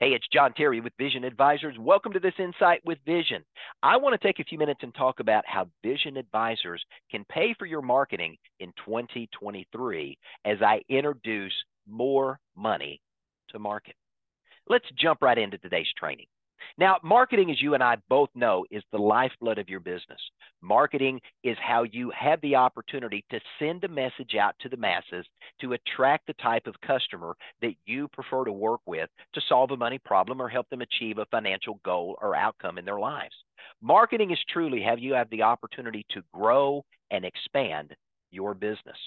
Hey, it's John Terry with Vision Advisors. Welcome to this Insight with Vision. I want to take a few minutes and talk about how Vision Advisors can pay for your marketing in 2023 as I introduce more money to market. Let's jump right into today's training. Now, marketing, as you and I both know, is the lifeblood of your business. Marketing is how you have the opportunity to send a message out to the masses to attract the type of customer that you prefer to work with to solve a money problem or help them achieve a financial goal or outcome in their lives. Marketing is truly how you have the opportunity to grow and expand your business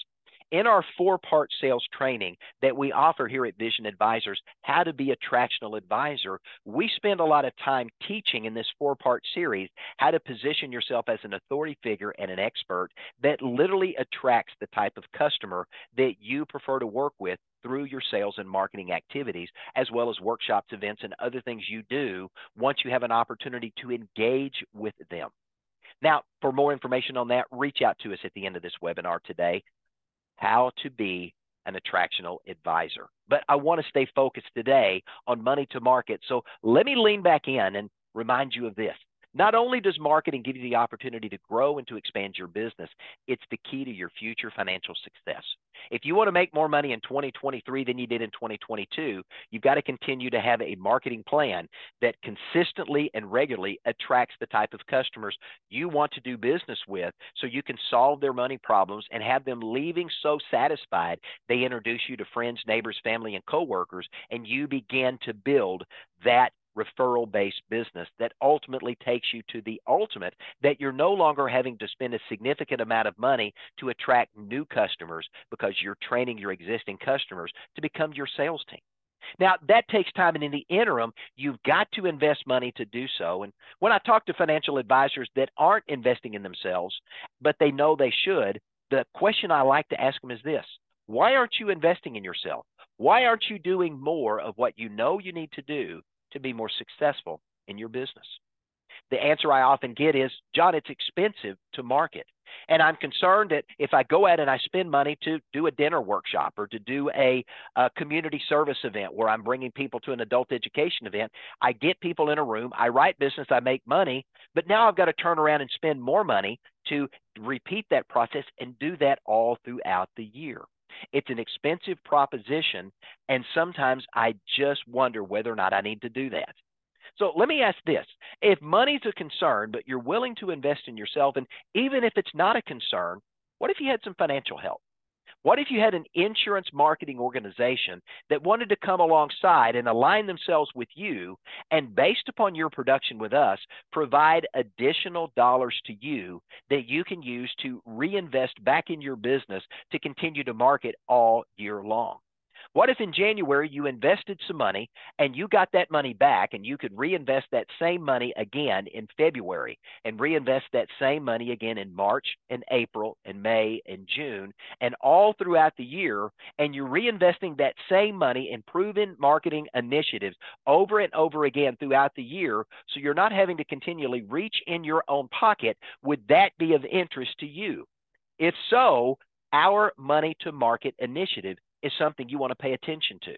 in our four part sales training that we offer here at Vision Advisors, how to be a tractional advisor, we spend a lot of time teaching in this four part series how to position yourself as an authority figure and an expert that literally attracts the type of customer that you prefer to work with through your sales and marketing activities, as well as workshops, events, and other things you do once you have an opportunity to engage with them. Now, for more information on that, reach out to us at the end of this webinar today how to be an attractional advisor. But I want to stay focused today on money to market. So let me lean back in and remind you of this. Not only does marketing give you the opportunity to grow and to expand your business, it's the key to your future financial success. If you want to make more money in 2023 than you did in 2022, you've got to continue to have a marketing plan that consistently and regularly attracts the type of customers you want to do business with so you can solve their money problems and have them leaving so satisfied they introduce you to friends, neighbors, family, and coworkers, and you begin to build that referral based business that ultimately takes you to the ultimate that you're no longer having to spend a significant amount of money to attract new customers because you're training your existing customers to become your sales team. Now, that takes time, and in the interim, you've got to invest money to do so. And when I talk to financial advisors that aren't investing in themselves, but they know they should, the question I like to ask them is this Why aren't you investing in yourself? Why aren't you doing more of what you know you need to do to be more successful in your business? The answer I often get is, John, it's expensive to market. And I'm concerned that if I go out and I spend money to do a dinner workshop or to do a, a, community service event where I'm bringing people to an adult education event, I get people in a room, I write business, I make money, but now I've got to turn around and spend more money to repeat that process and do that all throughout the year. It's an expensive proposition, and sometimes I just wonder whether or not I need to do that. So let me ask this if money's a concern, but you're willing to invest in yourself, and even if it's not a concern, what if you had some financial help? What if you had an insurance marketing organization that wanted to come alongside and align themselves with you and, based upon your production with us, provide additional dollars to you that you can use to reinvest back in your business to continue to market all year long? What if in January you invested some money and you got that money back and you could reinvest that same money again in February and reinvest that same money again in March and April and May and June and all throughout the year and you're reinvesting that same money in proven marketing initiatives over and over again throughout the year so you're not having to continually reach in your own pocket, would that be of interest to you? If so, our money to market initiative is something you want to pay attention to.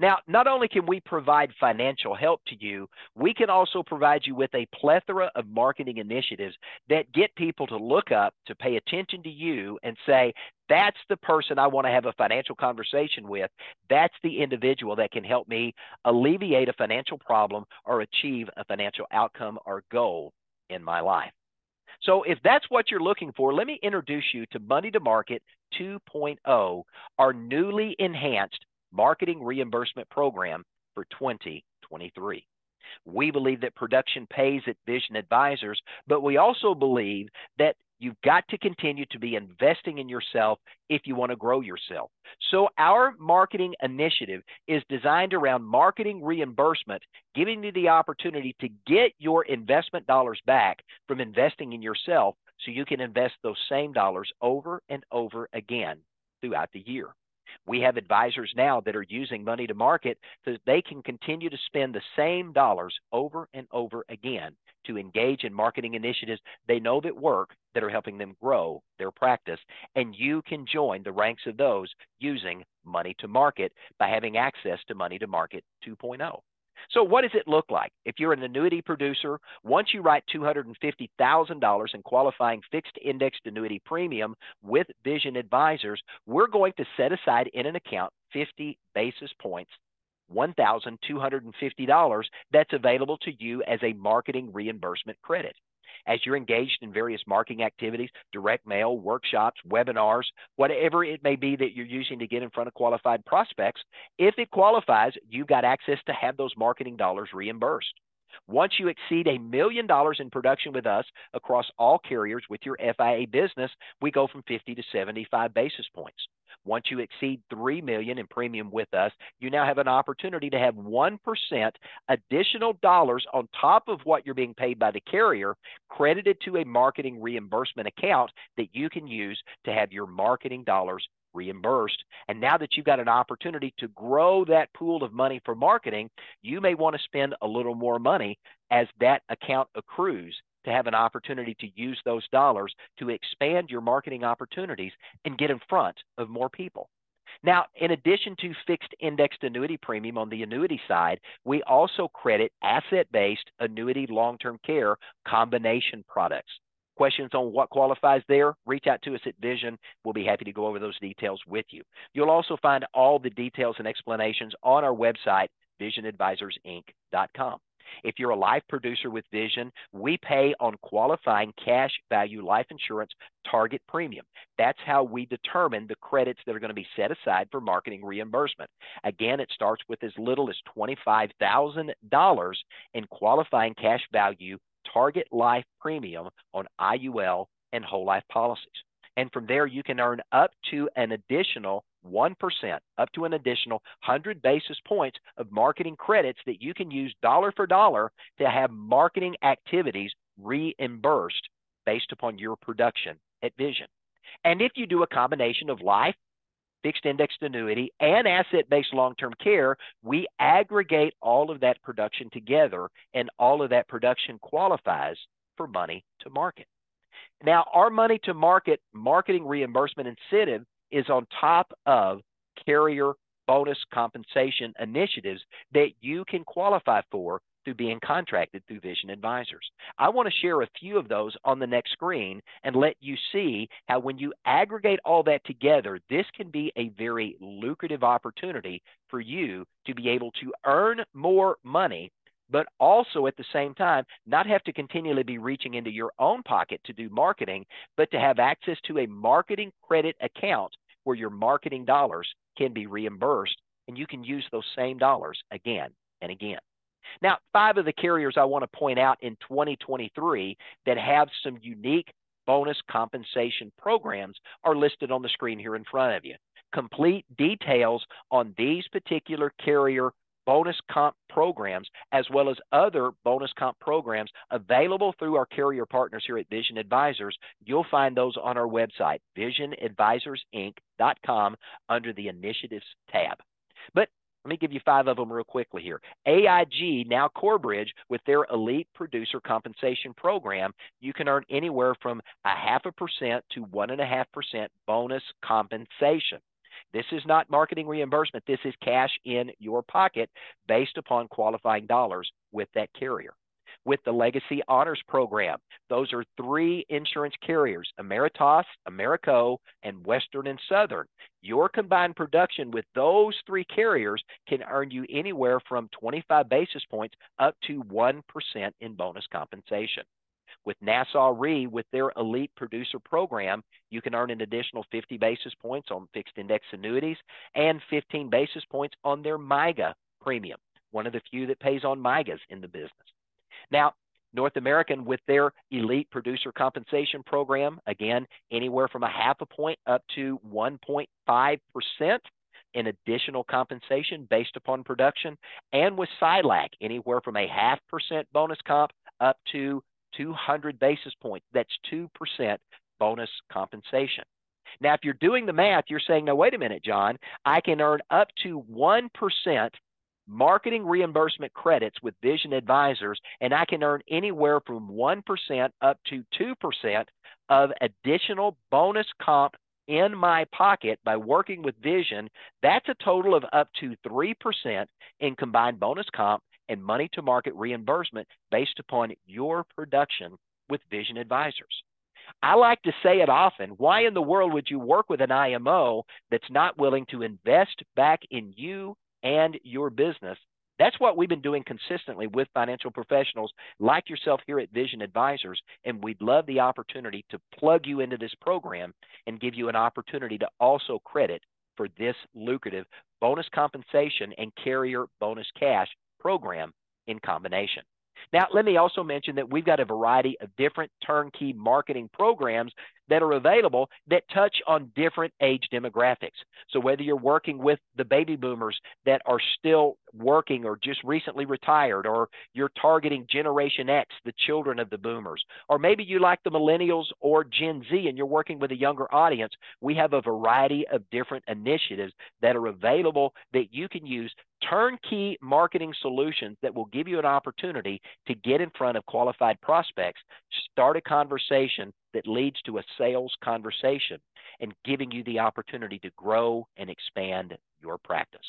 Now, not only can we provide financial help to you, we can also provide you with a plethora of marketing initiatives that get people to look up, to pay attention to you, and say, that's the person I want to have a financial conversation with. That's the individual that can help me alleviate a financial problem or achieve a financial outcome or goal in my life. So if that's what you're looking for, let me introduce you to Money to Market 2.0, our newly enhanced marketing reimbursement program for 2023. We believe that production pays at Vision Advisors, but we also believe that You've got to continue to be investing in yourself if you want to grow yourself. So, our marketing initiative is designed around marketing reimbursement, giving you the opportunity to get your investment dollars back from investing in yourself so you can invest those same dollars over and over again throughout the year. We have advisors now that are using money to market so that they can continue to spend the same dollars over and over again to engage in marketing initiatives they know that work that are helping them grow their practice. And you can join the ranks of those using money to market by having access to money to market 2.0. So, what does it look like? If you're an annuity producer, once you write $250,000 in qualifying fixed indexed annuity premium with Vision Advisors, we're going to set aside in an account 50 basis points $1,250 that's available to you as a marketing reimbursement credit. As you're engaged in various marketing activities, direct mail, workshops, webinars, whatever it may be that you're using to get in front of qualified prospects, if it qualifies, you've got access to have those marketing dollars reimbursed. Once you exceed a million dollars in production with us across all carriers with your FIA business, we go from 50 to 75 basis points. Once you exceed 3 million in premium with us, you now have an opportunity to have 1% additional dollars on top of what you're being paid by the carrier credited to a marketing reimbursement account that you can use to have your marketing dollars reimbursed. And now that you've got an opportunity to grow that pool of money for marketing, you may want to spend a little more money as that account accrues to have an opportunity to use those dollars to expand your marketing opportunities and get in front of more people. Now, in addition to fixed indexed annuity premium on the annuity side, we also credit asset based annuity long term care combination products. Questions on what qualifies there, reach out to us at Vision. We'll be happy to go over those details with you. You'll also find all the details and explanations on our website, visionadvisorsinc.com. If you're a life producer with Vision, we pay on qualifying cash value life insurance target premium. That's how we determine the credits that are going to be set aside for marketing reimbursement. Again, it starts with as little as $25,000 in qualifying cash value target life premium on IUL and whole life policies. And from there, you can earn up to an additional 1%, up to an additional 100 basis points of marketing credits that you can use dollar for dollar to have marketing activities reimbursed based upon your production at Vision. And if you do a combination of life fixed indexed annuity, and asset based long term care, we aggregate all of that production together, and all of that production qualifies for money to market. Now, our money to market marketing reimbursement incentive is on top of carrier bonus compensation initiatives that you can qualify for through being contracted through Vision Advisors. I want to share a few of those on the next screen and let you see how when you aggregate all that together, this can be a very lucrative opportunity for you to be able to earn more money but also at the same time not have to continually be reaching into your own pocket to do marketing, but to have access to a marketing credit account where your marketing dollars can be reimbursed and you can use those same dollars again and again. Now, five of the carriers I want to point out in 2023 that have some unique bonus compensation programs are listed on the screen here in front of you. Complete details on these particular carrier bonus comp programs, as well as other bonus comp programs available through our carrier partners here at Vision Advisors. You'll find those on our website, visionadvisorsinc.com, under the Initiatives tab. But let me give you five of them real quickly here. AIG, now Corebridge, with their elite producer compensation program, you can earn anywhere from a half a percent to one and a half percent bonus compensation. This is not marketing reimbursement. This is cash in your pocket based upon qualifying dollars with that carrier with the Legacy Honors Program. Those are three insurance carriers Ameritas, Americo, and Western and Southern. Your combined production with those three carriers can earn you anywhere from 25 basis points up to 1% in bonus compensation. With Nassau Re, with their elite producer program, you can earn an additional 50 basis points on fixed index annuities and 15 basis points on their MYGA premium, one of the few that pays on MYGAs in the business. Now, North American with their elite producer compensation program, again, anywhere from a half a point up to 1.5% in additional compensation based upon production. And with SILAC, anywhere from a half percent bonus comp up to 200 basis points. That's 2% bonus compensation. Now, if you're doing the math, you're saying, no, wait a minute, John, I can earn up to 1% marketing reimbursement credits with Vision Advisors, and I can earn anywhere from 1% up to 2% of additional bonus comp in my pocket by working with Vision. That's a total of up to 3% in combined bonus comp and money to market reimbursement based upon your production with Vision Advisors. I like to say it often. Why in the world would you work with an IMO that's not willing to invest back in you and your business that's what we've been doing consistently with financial professionals like yourself here at Vision Advisors. And we'd love the opportunity to plug you into this program and give you an opportunity to also credit for this lucrative bonus compensation and carrier bonus cash program in combination. Now, let me also mention that we've got a variety of different turnkey marketing programs that are available that touch on different age demographics. So, whether you're working with the baby boomers that are still working or just recently retired, or you're targeting Generation X, the children of the boomers, or maybe you like the millennials or Gen Z and you're working with a younger audience, we have a variety of different initiatives that are available that you can use turnkey marketing solutions that will give you an opportunity to get in front of qualified prospects, start a conversation that leads to a sales conversation, and giving you the opportunity to grow and expand your practice.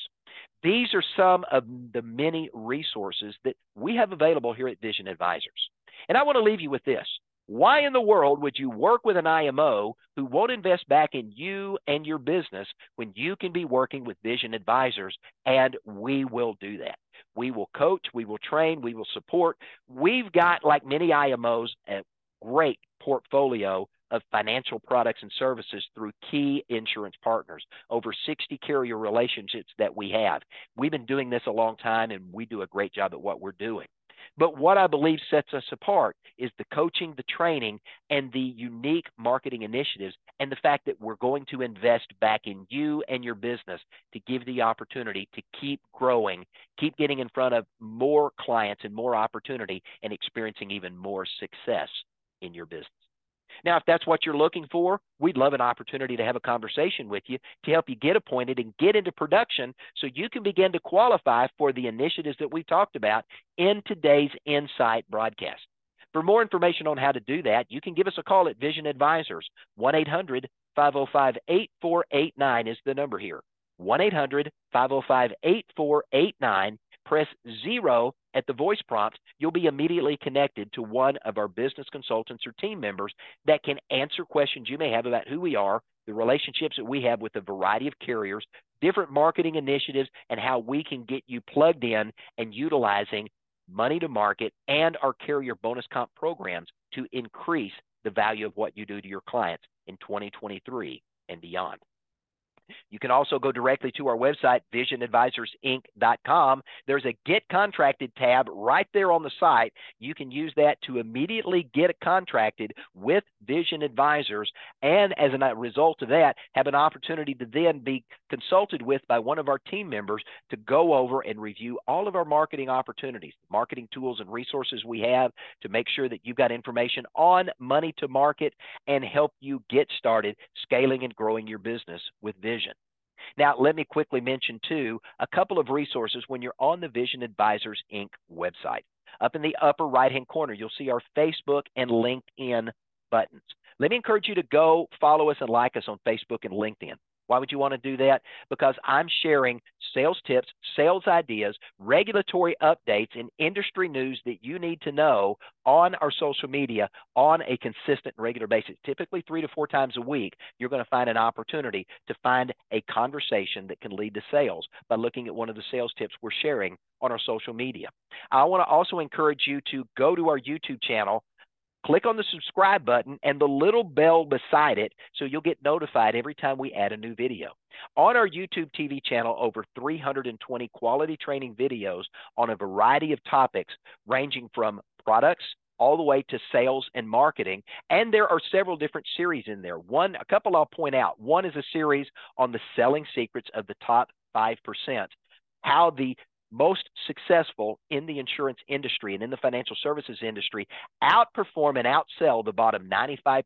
These are some of the many resources that we have available here at Vision Advisors. And I want to leave you with this. Why in the world would you work with an IMO who won't invest back in you and your business when you can be working with Vision Advisors? And we will do that. We will coach, we will train, we will support. We've got, like many IMOs, a great portfolio of financial products and services through key insurance partners, over 60 carrier relationships that we have. We've been doing this a long time and we do a great job at what we're doing. But what I believe sets us apart is the coaching, the training, and the unique marketing initiatives, and the fact that we're going to invest back in you and your business to give the opportunity to keep growing, keep getting in front of more clients and more opportunity, and experiencing even more success in your business. Now, if that's what you're looking for, we'd love an opportunity to have a conversation with you to help you get appointed and get into production so you can begin to qualify for the initiatives that we talked about in today's Insight broadcast. For more information on how to do that, you can give us a call at Vision Advisors. 1 800 505 8489 is the number here. 1 800 505 8489. Press zero at the voice prompt, you'll be immediately connected to one of our business consultants or team members that can answer questions you may have about who we are, the relationships that we have with a variety of carriers, different marketing initiatives, and how we can get you plugged in and utilizing money to market and our carrier bonus comp programs to increase the value of what you do to your clients in 2023 and beyond. You can also go directly to our website, visionadvisorsinc.com. There's a Get Contracted tab right there on the site. You can use that to immediately get contracted with Vision Advisors, and as a result of that, have an opportunity to then be consulted with by one of our team members to go over and review all of our marketing opportunities, marketing tools and resources we have to make sure that you've got information on money to market and help you get started scaling and growing your business with Vision. Vision. Now, let me quickly mention, too, a couple of resources when you're on the Vision Advisors Inc. website. Up in the upper right hand corner, you'll see our Facebook and LinkedIn buttons. Let me encourage you to go follow us and like us on Facebook and LinkedIn. Why would you want to do that? Because I'm sharing sales tips, sales ideas, regulatory updates, and industry news that you need to know on our social media on a consistent and regular basis. Typically, three to four times a week, you're going to find an opportunity to find a conversation that can lead to sales by looking at one of the sales tips we're sharing on our social media. I want to also encourage you to go to our YouTube channel click on the subscribe button and the little bell beside it so you'll get notified every time we add a new video. On our YouTube TV channel, over 320 quality training videos on a variety of topics ranging from products all the way to sales and marketing. And there are several different series in there. One, a couple I'll point out. One is a series on the selling secrets of the top 5%, how the most successful in the insurance industry and in the financial services industry outperform and outsell the bottom 95%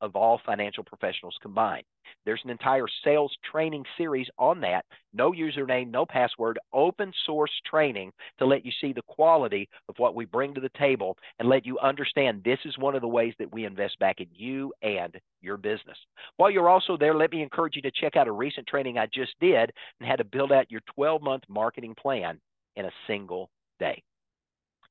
of all financial professionals combined. There's an entire sales training series on that. No username, no password, open source training to let you see the quality of what we bring to the table and let you understand this is one of the ways that we invest back in you and your business. While you're also there, let me encourage you to check out a recent training I just did and how to build out your 12 month marketing plan in a single day.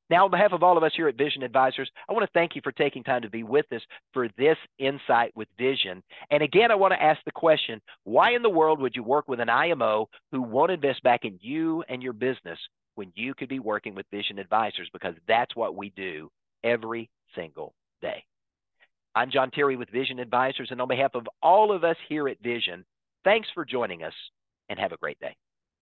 Now, on behalf of all of us here at Vision Advisors, I want to thank you for taking time to be with us for this insight with Vision. And again, I want to ask the question why in the world would you work with an IMO who won't invest back in you and your business when you could be working with Vision Advisors? Because that's what we do every single day. I'm John Terry with Vision Advisors, and on behalf of all of us here at Vision, thanks for joining us and have a great day.